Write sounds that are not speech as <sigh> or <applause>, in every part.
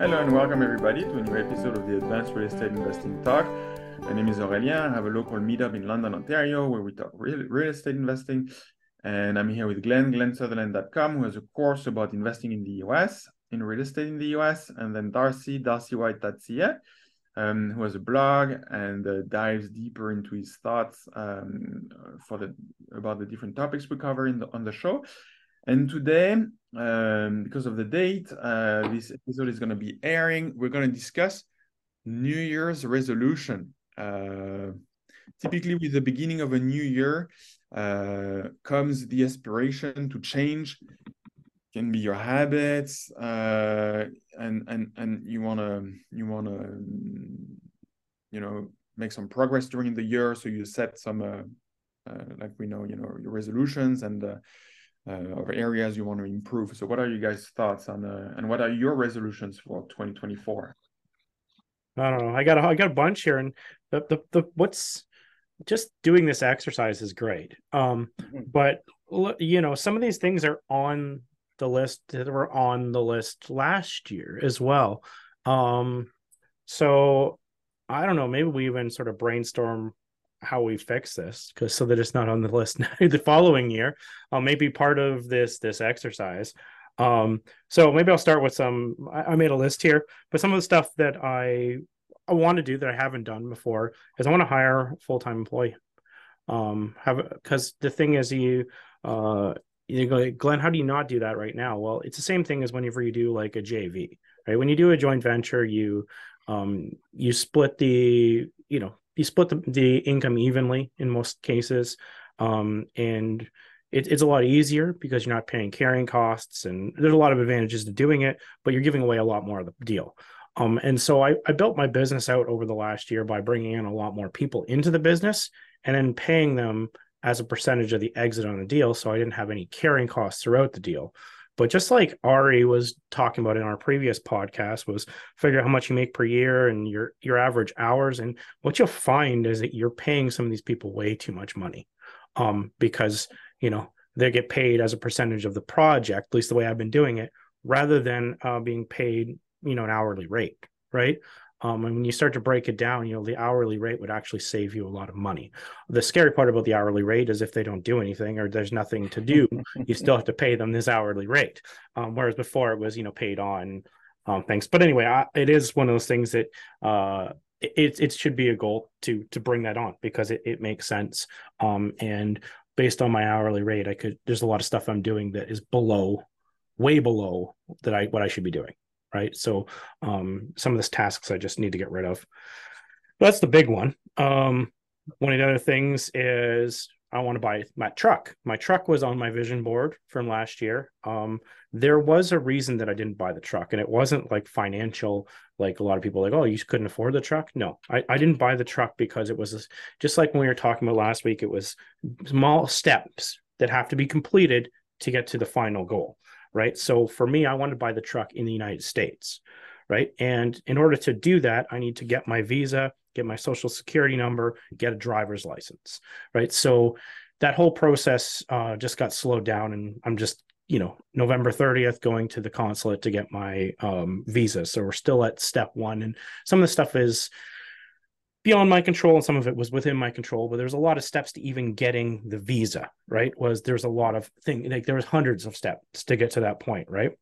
Hello and welcome everybody to a new episode of the Advanced Real Estate Investing Talk. My name is Aurélien. I have a local meetup in London, Ontario, where we talk real, real estate investing. And I'm here with Glen, glensutherland.com, who has a course about investing in the US, in real estate in the US, and then Darcy, darcywhite.ca, um, who has a blog and uh, dives deeper into his thoughts um, for the about the different topics we cover in the, on the show. And today, um, because of the date, uh, this episode is going to be airing. We're going to discuss New Year's resolution. Uh, typically, with the beginning of a new year, uh, comes the aspiration to change. Can be your habits, uh, and and and you wanna you wanna you know make some progress during the year. So you set some uh, uh, like we know you know your resolutions and uh, or areas you want to improve. So, what are you guys' thoughts on, uh, and what are your resolutions for 2024? I don't know. I got a, I got a bunch here, and the the, the what's just doing this exercise is great. Um, mm-hmm. but you know, some of these things are on the list that were on the list last year as well. Um, so I don't know. Maybe we even sort of brainstorm how we fix this because so that it's not on the list <laughs> the following year uh, maybe part of this this exercise. Um so maybe i'll start with some I, I, made a list here but some of the stuff that i i want to do that i haven't done before is i want to hire a full-time employee. Um have because the thing is you uh you go glen how do you not do that right now? Well it's the same thing as whenever you do like a jv right? When you do a joint venture you um you split the you know you split the, the income evenly in most cases um, and it, it's a lot easier because you're not paying carrying costs and there's a lot of advantages to doing it but you're giving away a lot more of the deal. Um, and so I, I built my business out over the last year by bringing in a lot more people into the business and then paying them as a percentage of the exit on the deal so i didn't have any carrying costs throughout the deal but just like Ari was talking about in our previous podcast, was figure out how much you make per year and your your average hours. And what you'll find is that you're paying some of these people way too much money, um, because you know they get paid as a percentage of the project, at least the way I've been doing it, rather than uh, being paid you know an hourly rate, right? Um, and when you start to break it down, you know, the hourly rate would actually save you a lot of money. The scary part about the hourly rate is if they don't do anything or there's nothing to do, <laughs> you still have to pay them this hourly rate. Um, whereas before it was, you know, paid on um, things. But anyway, I, it is one of those things that uh, it, it should be a goal to to bring that on because it, it makes sense. Um, and based on my hourly rate, I could, there's a lot of stuff I'm doing that is below, way below that I, what I should be doing right? So um, some of these tasks I just need to get rid of. That's the big one. Um, one of the other things is I want to buy my truck. My truck was on my vision board from last year. Um, there was a reason that I didn't buy the truck, and it wasn't like financial, like a lot of people like, oh, you couldn't afford the truck. No, I, I didn't buy the truck because it was just like when we were talking about last week, it was small steps that have to be completed to get to the final goal right? So for me, I want to buy the truck in the United States, right? And in order to do that, I need to get my visa, get my social security number, get a driver's license, right? So that whole process uh, just got slowed down, and I'm just you know November 30th going to the consulate to get my um, visa. So we're still at step one, and some of the stuff is beyond my control and some of it was within my control but there's a lot of steps to even getting the visa right was there's a lot of thing like there was hundreds of steps to get to that point right?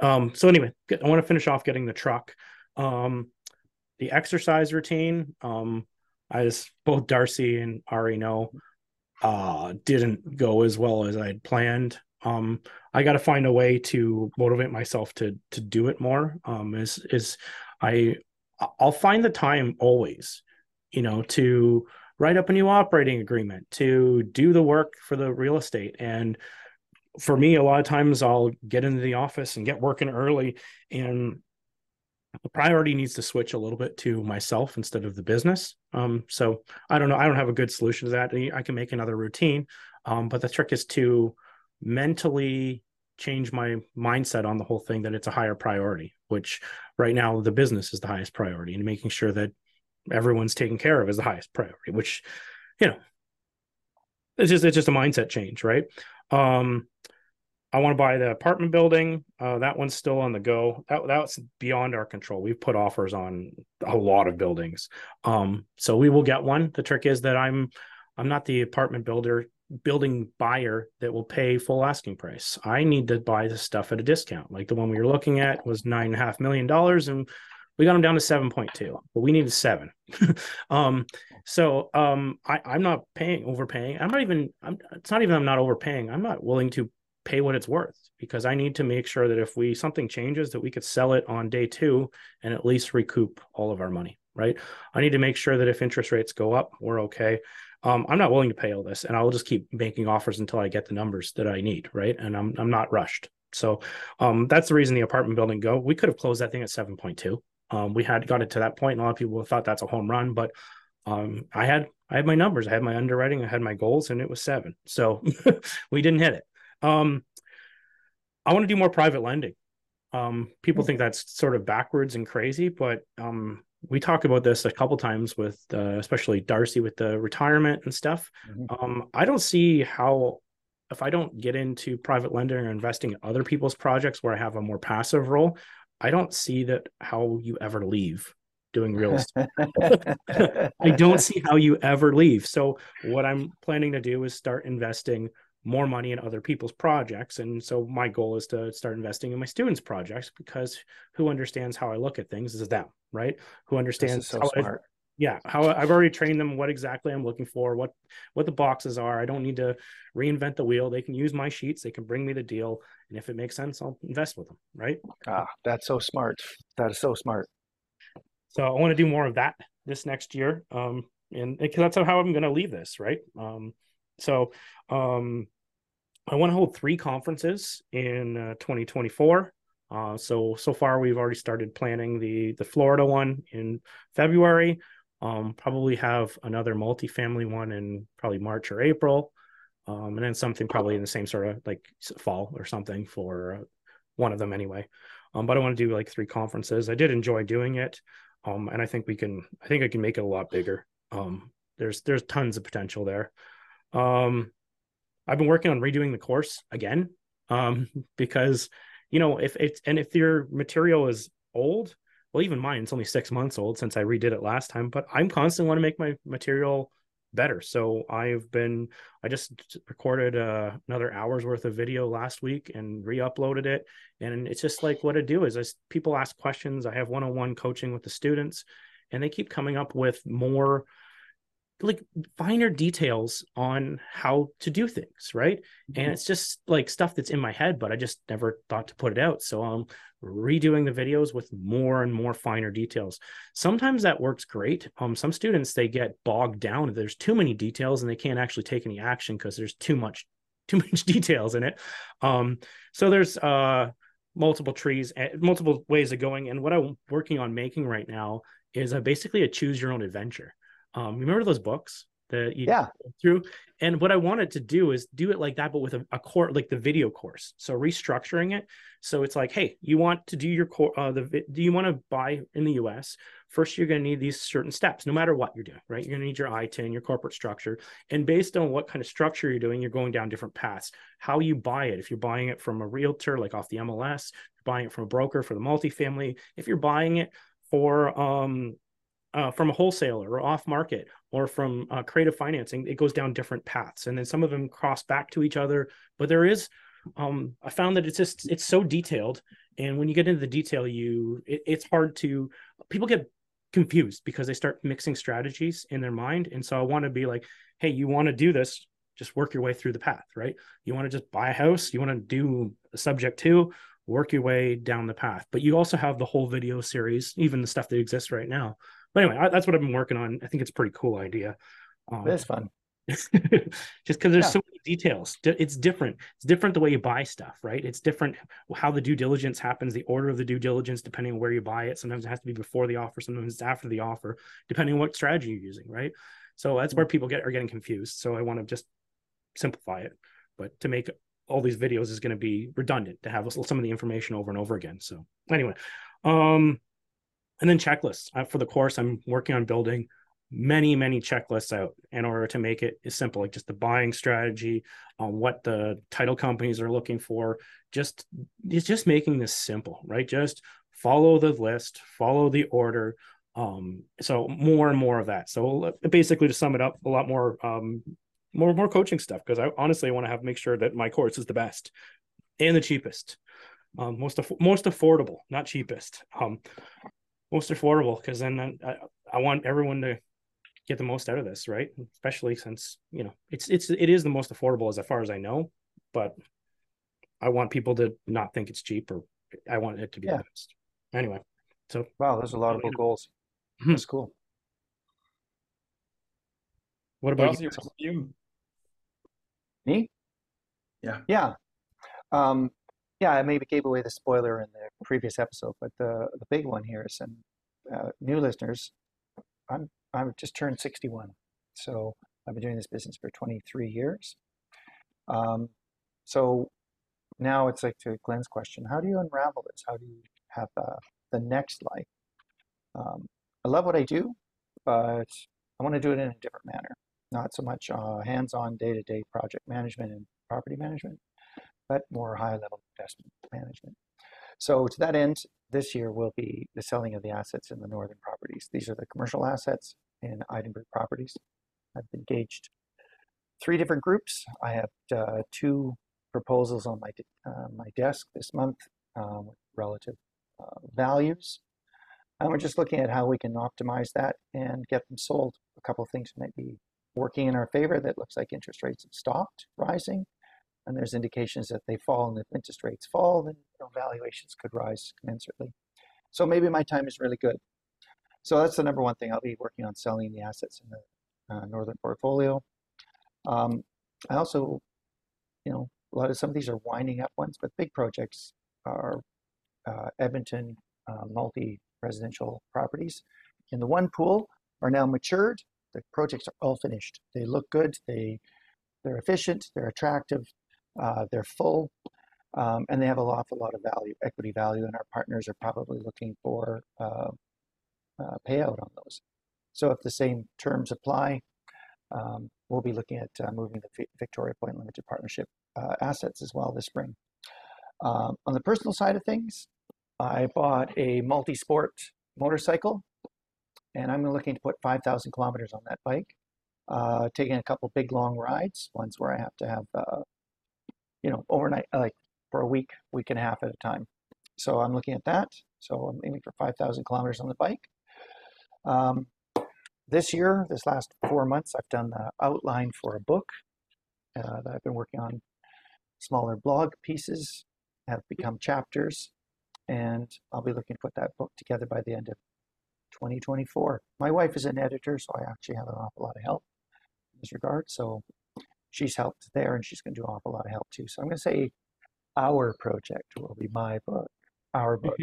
Um so anyway i want to finish off getting the truck. Um the exercise routine um as both darcy and ari know uh didn't go as well as i'd planned. Um i got to find a way to motivate myself to to do it more. Um is is i I'll find the time always, you know, to write up a new operating agreement, to do the work for the real estate. And for me, a lot of times I'll get into the office and get working early and the priority needs to switch a little bit to myself instead of the business. Um, so I don't know. I don't have a good solution to that. I can make another routine. Um, but the trick is to mentally change my mindset on the whole thing that it's a higher priority, which right now the business is the highest priority and making sure that everyone's taken care of is the highest priority, which, you know, it's just it's just a mindset change, right? Um I want to buy the apartment building. Uh, that one's still on the go. That that's beyond our control. We've put offers on a lot of buildings, um, so we will get one. The trick is that I'm I'm not the apartment builder building buyer that will pay full asking price. I need to buy the stuff at a discount. Like the one we were looking at was nine and a half million dollars, and we got them down to seven point two, but we needed seven. <laughs> um, so um, I, I'm not paying overpaying. I'm not even. I'm, it's not even I'm not overpaying. I'm not willing to pay what it's worth because I need to make sure that if we something changes that we could sell it on day two and at least recoup all of our money, right? I need to make sure that if interest rates go up, we're okay. Um, I'm not willing to pay all this, and I'll just keep making offers until I get the numbers that I need, right? And I'm I'm not rushed. So um, that's the reason the apartment building go. We could have closed that thing at 7.2. Um, we had got it to that point, and a lot of people thought that's a home run, but um, I had I had my numbers, I had my underwriting, I had my goals, and it was seven. So <laughs> we didn't hit it. Um, I want to do more private lending. Um, people think that's sort of backwards and crazy, but um, we talk about this a couple times with, uh, especially Darcy with the retirement and stuff. Mm-hmm. Um, I don't see how, if I don't get into private lending or investing in other people's projects where I have a more passive role, I don't see that how you ever leave doing real estate. <laughs> I don't see how you ever leave. So what I'm planning to do is start investing more money in other people's projects. And so my goal is to start investing in my students' projects because who understands how I look at things is them, right? Who understands so how smart. I, yeah, how I've already trained them what exactly I'm looking for, what what the boxes are. I don't need to reinvent the wheel. They can use my sheets, they can bring me the deal, and if it makes sense, I'll invest with them, right? Ah, that's so smart. That is so smart. So I want to do more of that this next year. Um, and because that's how I'm going to leave this, right? Um, so um, I want to hold three conferences in uh, 2024. Uh, so so far we've already started planning the the Florida one in February. Um, probably have another multifamily one in probably March or April, um, and then something probably in the same sort of like fall or something for uh, one of them anyway. Um, but I want to do like three conferences. I did enjoy doing it, um, and I think we can. I think I can make it a lot bigger. Um, there's there's tons of potential there. Um, I've been working on redoing the course again um, <laughs> because you know if it's and if your material is old, well, even mine it's only six months old since I redid it last time, but I'm constantly want to make my material better. So I've been I just recorded uh, another hour's worth of video last week and re-uploaded it, and it's just like what I do is as people ask questions, I have one-on-one coaching with the students, and they keep coming up with more like finer details on how to do things right? Mm-hmm. and it's just like stuff that's in my head but i just never thought to put it out. So i'm redoing the videos with more and more finer details. Sometimes that works great. Um some students they get bogged down there's too many details and they can't actually take any action because there's too much <laughs> too much details in it. Um so there's uh multiple trees eh, multiple ways of going. And what i'm working on making right now is a, basically a choose your own adventure um, remember those books that you yeah through? And what I wanted to do is do it like that, but with a, a core, like the video course. So restructuring it. So it's like, hey, you want to do your core, uh, the do you want to buy in the U.S. First, you're going to need these certain steps, no matter what you're doing, right? You're going to need your ITIN, your corporate structure, and based on what kind of structure you're doing, you're going down different paths. How you buy it, if you're buying it from a realtor, like off the MLS, buying it from a broker for the multifamily, if you're buying it for um, uh, from a wholesaler or off market or from uh, creative financing, it goes down different paths, and then some of them cross back to each other. But there is, um, I found that it's just it's so detailed, and when you get into the detail, you it, it's hard to people get confused because they start mixing strategies in their mind, and so I want to be like, hey, you want to do this, just work your way through the path, right? You want to just buy a house, you want to do a subject to work your way down the path, but you also have the whole video series, even the stuff that exists right now but anyway, I, that's what I've been working on. I think it's a pretty cool idea. Um, it's fun. <laughs> just because there's yeah. so many details. It's different. It's different the way you buy stuff, right? It's different how the due diligence happens, the order of the due diligence, depending on where you buy it. Sometimes it has to be before the offer, sometimes it's after the offer, depending on what strategy you're using, right? So that's where mm. people get are getting confused. So I want to just simplify it, but to make all these videos is going to be redundant to have some of the information over and over again. So anyway, um, and then checklists. Uh, for the course i'm working on building many many checklists out in order to make it as simple like just the buying strategy on what the title companies are looking for. Just it's just making this simple right? Just follow the list follow the order um so more and more of that. So basically to sum it up a lot more um more more coaching stuff because i honestly want to have make sure that my course is the best and the cheapest um most most affordable not cheapest. Um most affordable because then I, I want everyone to get the most out of this right especially since you know it's it's it is the most affordable as far as i know but i want people to not think it's cheap or i want it to be yeah. the best anyway so wow there's a lot of goals hmm. that's cool what about you? you? Me? Yeah. Yeah. Um, yeah, I maybe gave away the spoiler in the previous episode, but the the big one here is some uh, new listeners. I'm I've just turned 61, so I've been doing this business for 23 years. Um, so now it's like to Glen's question: How do you unravel this? How do you have uh, the next life? Um, I love what I do, but I want to do it in a different manner not so much uh, hands-on day-to-day project management and property management, but more high-level investment management. So to that end, this year will be the selling of the assets in the northern properties. These are the commercial assets in Eidenberg properties. I've engaged three different groups. I have uh, two proposals on my uh, my desk this month um, with relative uh, values. And we're just looking at how we can optimize that and get them sold. A couple of things might be working in our favor that looks like interest rates have stopped rising. And there's indications that they fall, and if interest rates fall, then you know, valuations could rise commensurately. So maybe my time is really good. So that's the number one thing. I'll be working on selling the assets in the uh, northern portfolio. Um, I also, you know, a lot of some of these are winding up ones, but big projects are uh, Edmonton uh, multi-residential properties. In the one pool are now matured the projects are all finished. They look good. They they're efficient. They're attractive. Uh, they're full, um, and they have a lot, a lot of value, equity value. And our partners are probably looking for uh, uh, payout on those. So if the same terms apply, um, we'll be looking at uh, moving the Victoria Point Limited Partnership uh, assets as well this spring. Um, on the personal side of things, I bought a multi-sport motorcycle and I'm looking to put 5,000 kilometers on that bike, uh, taking a couple big long rides, ones where I have to have, uh, you know, overnight, like for a week, week and a half at a time. So I'm looking at that. So I'm aiming for 5,000 kilometers on the bike. Um, this year, this last four months, I've done the outline for a book uh, that I've been working on. Smaller blog pieces have become chapters, and I'll be looking to put that book together by the end of 2024. My wife is an editor, so I actually have an awful lot of help in this regard. So she's helped there, and she's going to do an awful lot of help too. So I'm going to say our project will be my book, our book.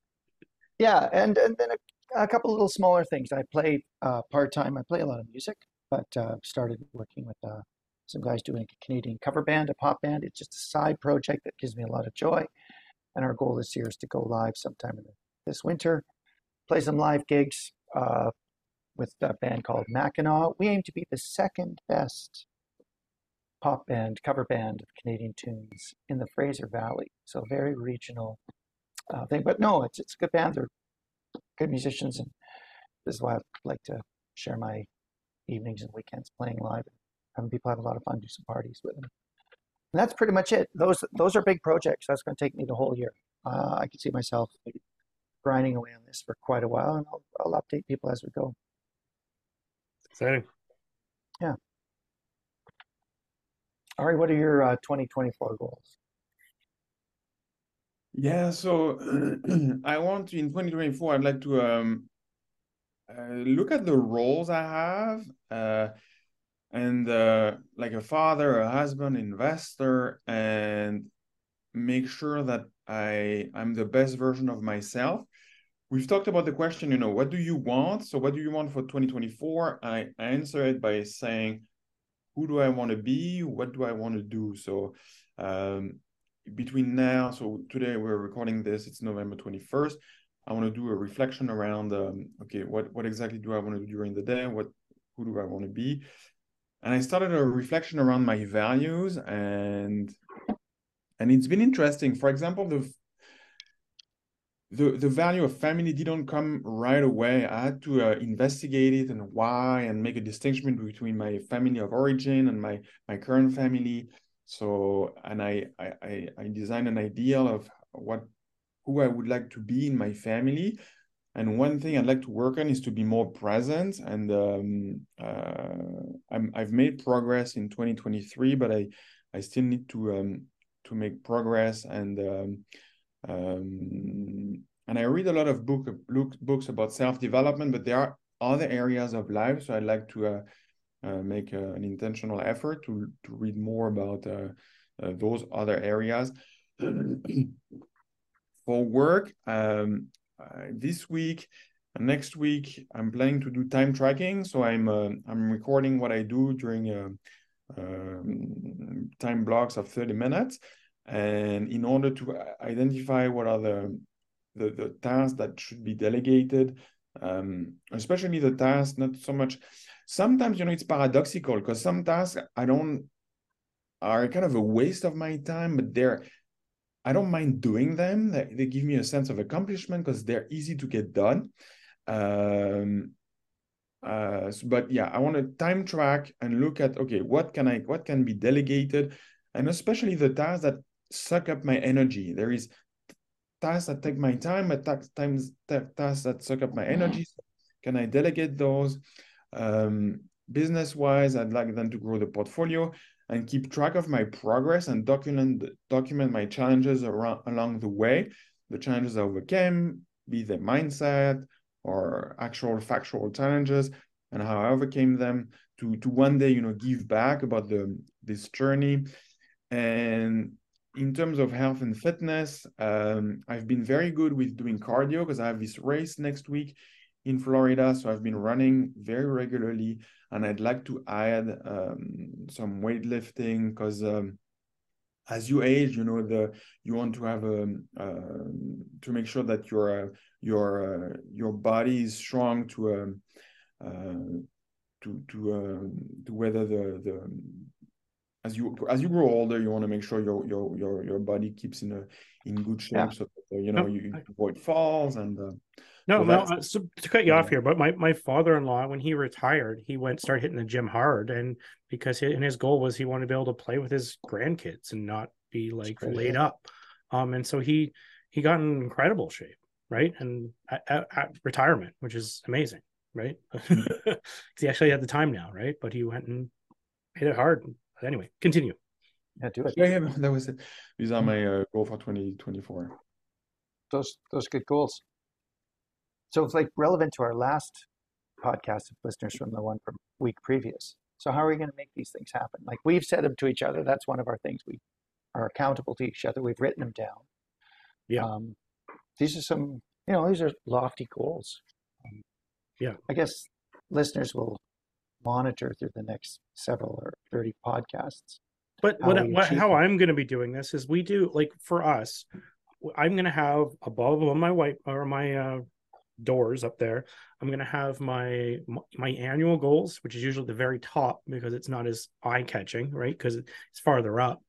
<laughs> yeah, and and then a, a, couple little smaller things. I play uh, part time. I play a lot of music, but uh, started working with uh, some guys doing a Canadian cover band, a pop band. It's just a side project that gives me a lot of joy. And our goal this year is to go live sometime in the, this winter play some live gigs uh, with a band called Mackinac. We aim to be the second best pop band, cover band of Canadian tunes in the Fraser Valley. So very regional uh, thing. But no, it's it's a good band. They're good musicians, and this is why I like to share my evenings and weekends playing live and having people have a lot of fun, do some parties with them. And that's pretty much it. Those those are big projects. That's going to take me the whole year. Uh, I can see myself grinding away on this for quite a while, and I'll, I'll update people as we go. Exciting. Yeah. Right, what are your uh, 2024 goals? Yeah, so <clears throat> I want to, in 2024, I'd like to um, uh, look at the roles I have uh, and uh, like a father, a husband, investor, and make sure that I I'm the best version of myself we've talked about the question, you know, what do you want? So what do you want for 2024? I answer it by saying, who do I want to be? What do I want to do? So um, between now, so today we're recording this, it's November 21st. I want to do a reflection around um, okay, what what exactly do I want to do during the day? What who do I want to be? And I started a reflection around my values and and it's been interesting. For example, the the the value of family didn't come right away. I had to uh, investigate it and why, and make a distinction between my family of origin and my my current family. So, and I I I designed an ideal of what who I would like to be in my family. And one thing I'd like to work on is to be more present. And um, uh, I'm, I've made progress in 2023, but I I still need to um, to make progress and um, um, and I read a lot of book, book books about self development, but there are other areas of life. So I'd like to uh, uh, make uh, an intentional effort to to read more about uh, uh, those other areas. <clears throat> For work, um, this week, next week, I'm planning to do time tracking. So I'm I'm recording what I do during um, time blocks of 30 minutes and in order to identify what are the the, the tasks that should be delegated um, especially the tasks not so much sometimes you know it's paradoxical because some tasks i don't are kind of a waste of my time but they're i don't mind doing them. They, they give me a sense of accomplishment because they're easy to get done. Um, uh, but yeah i want to time track and look at okay what can i what can be delegated? And especially the tasks that suck up my energy. There is tasks that take my time, but times tasks that suck up my mm-hmm. energy. So can I delegate those? Um, business wise, I'd like them to grow the portfolio and keep track of my progress and document document my challenges around along the way. The challenges I overcame, be the mindset or actual factual challenges, and how I overcame them. To to one day, you know, give back about the this journey, and in terms of health and fitness, um, I've been very good with doing cardio because I have this race next week in Florida. So I've been running very regularly, and I'd like to add um, some weightlifting because um, as you age, you know the you want to have a um, uh, to make sure that your uh, your uh, your body is strong to um, uh, to to to weather the the as you as you grow older, you want to make sure your your your your body keeps in a in good shape, yeah. so that, uh, you know no, you, avoid falls and. Uh, no, so no. Uh, so to cut you off here, but my my father in law, when he retired, he went start hitting the gym hard, and because he, and his goal was he wanted to be able to play with his grandkids and not be like laid up, um, and so he he got in incredible shape, right, and at, at, at retirement, which is amazing, right? Because <laughs> he actually had the time now, right? But he went and hit it hard anyway, continue. Yeah, do it. Yeah, yeah, that was it. These are my uh, goal for 2024. Those those good goals. So it's like relevant to our last podcast of listeners from the one from week previous. So how are we going to make these things happen? Like we've said them to each other. That's one of our things. We are accountable to each other. We've written them down. Yeah. Um, these are some, you know, these are lofty goals. Um, yeah. I guess listeners will monitor through the next several or 30 podcasts. But how, what, what how I'm going to be doing this is we do like for us, I'm going to have above on my white or my uh, doors up there. I'm going to have my my annual goals, which is usually the very top because it's not as eye catching, right? Because it's farther up.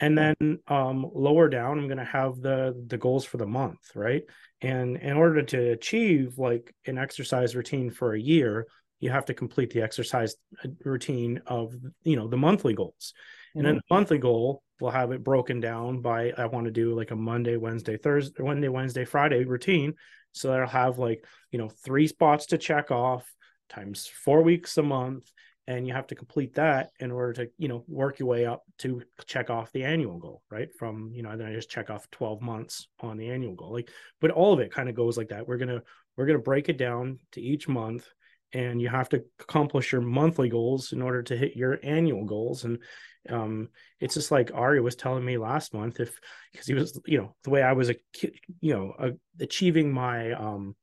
And then um, lower down, I'm going to have the the goals for the month, right? And in order to achieve like an exercise routine for a year, you have to complete the exercise uh, routine of you know the monthly goals. Mm-hmm. and then the monthly goal we'll have it broken down by i want to do like a monday wednesday thursday monday wednesday friday routine. So that i'll have like you know three spots to check off times four weeks a month. And you have to complete that in order to you know work your way up to check off the annual goal right? From you know then i just check off 12 months on the annual goal. Like but all of it kind of goes like that. We're gonna we're gonna break it down to each month and you have to accomplish your monthly goals in order to hit your annual goals. And um, it's just like Ari was telling me last month if because he was you know the way I was a you know a, achieving my um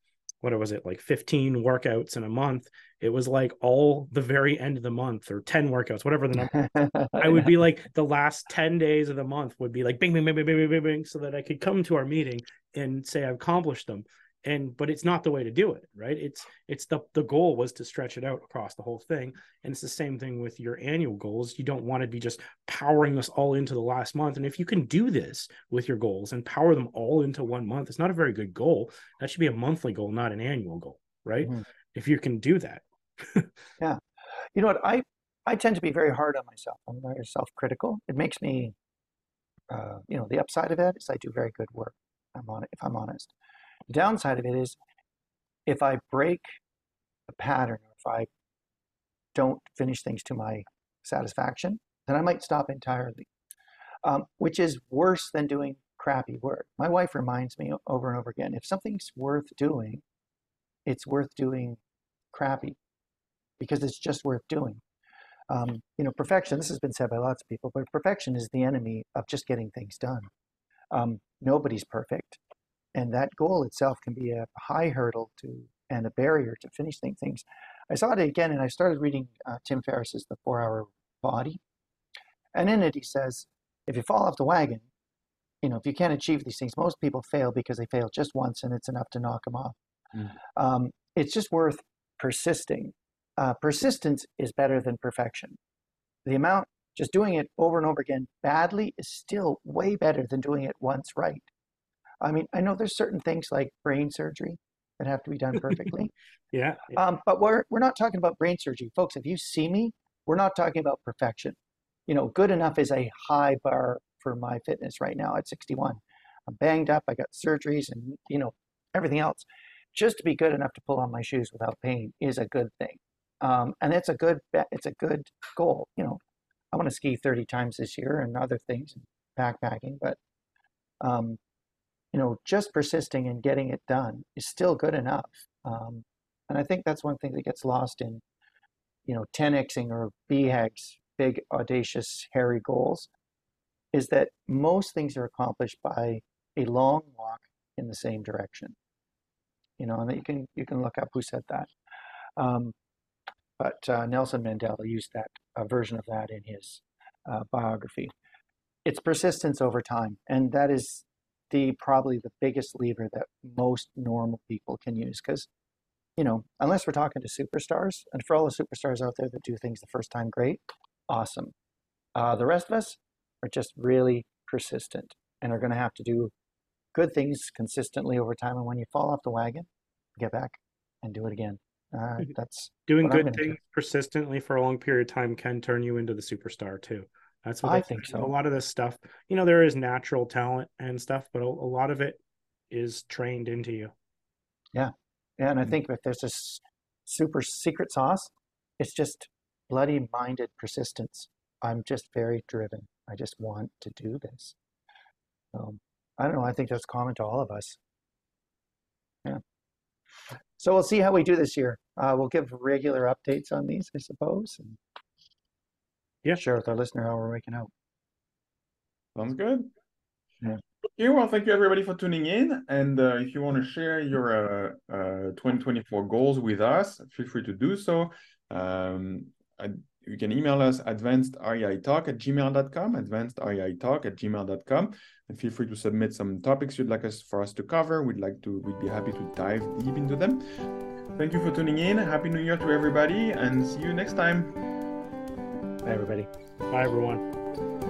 what was it like 15 workouts in a month it was like all the very end of the month or 10 workouts whatever the number. <laughs> I would be like the last 10 days of the month would be like bing bing bing bing bing bing bing so that i could come to our meeting and say i've accomplished them and but it's not the way to do it right? It's it's the the goal was to stretch it out across the whole thing. And it's the same thing with your annual goals. You don't want to be just powering us all into the last month. And if you can do this with your goals and power them all into one month it's not a very good goal. That should be a monthly goal not an annual goal right? Mm-hmm. if you can do that. <laughs> Yeah. You know what? I i tend to be very hard on myself. I'm very self-critical. It makes me uh, you know the upside of it is i do very good work i'm on it if i'm honest the downside of it is if I break a pattern or if I don't finish things to my satisfaction, then I might stop entirely, um, which is worse than doing crappy work. My wife reminds me over and over again if something's worth doing, it's worth doing crappy because it's just worth doing. Um, you know, perfection, this has been said by lots of people, but perfection is the enemy of just getting things done. Um, nobody's perfect and that goal itself can be a high hurdle to and a barrier to finishing things. I saw it again, and I started reading uh, Tim Ferriss's The Four Hour Body, and in it he says, if you fall off the wagon, you know, if you can't achieve these things, most people fail because they fail just once, and it's enough to knock them off. Mm. Um, it's just worth persisting. Uh, persistence is better than perfection. The amount, just doing it over and over again badly, is still way better than doing it once right. I mean, I know there's certain things like brain surgery that have to be done perfectly. <laughs> yeah. yeah. Um, but we're we're not talking about brain surgery, folks. If you see me, we're not talking about perfection. You know, good enough is a high bar for my fitness right now at 61. I'm banged up. I got surgeries and you know everything else. Just to be good enough to pull on my shoes without pain is a good thing, um, and it's a good it's a good goal. You know, I want to ski 30 times this year and other things, backpacking, but um, you know, just persisting and getting it done is still good enough. Um, and I think that's one thing that gets lost in, you know, 10xing or BHAG's big, audacious, hairy goals, is that most things are accomplished by a long walk in the same direction. You know, and you can you can look up who said that. Um, but uh, Nelson Mandela used that version of that in his uh, biography. It's persistence over time, and that is the probably the biggest lever that most normal people can use because you know unless we're talking to superstars and for all the superstars out there that do things the first time great awesome. Uh, the rest of us are just really persistent and are going to have to do good things consistently over time and when you fall off the wagon get back and do it again. Uh, that's doing good things do. persistently for a long period of time can turn you into the superstar too that's what I think so. A lot of this stuff, you know, there is natural talent and stuff, but a, a lot of it is trained into you. Yeah. Yeah. And I mm. think if there's this super secret sauce, it's just bloody minded persistence. I'm just very driven. I just want to do this. Um, I don't know. I think that's common to all of us. Yeah. So we'll see how we do this year. Uh, we'll give regular updates on these, I suppose. And yeah, share with our listener how we're making out. Sounds good. Yeah. Okay, well, thank you everybody for tuning in. And uh, if you want to share your uh, uh, 2024 goals with us, feel free to do so. Um, I, you can email us advancedreitalk at gmail.com, advancedreitalk at gmail.com. And feel free to submit some topics you'd like us for us to cover. We'd like to, we'd be happy to dive deep into them. Thank you for tuning in. Happy New Year to everybody, and see you next time. Bye, everybody. Bye, everyone.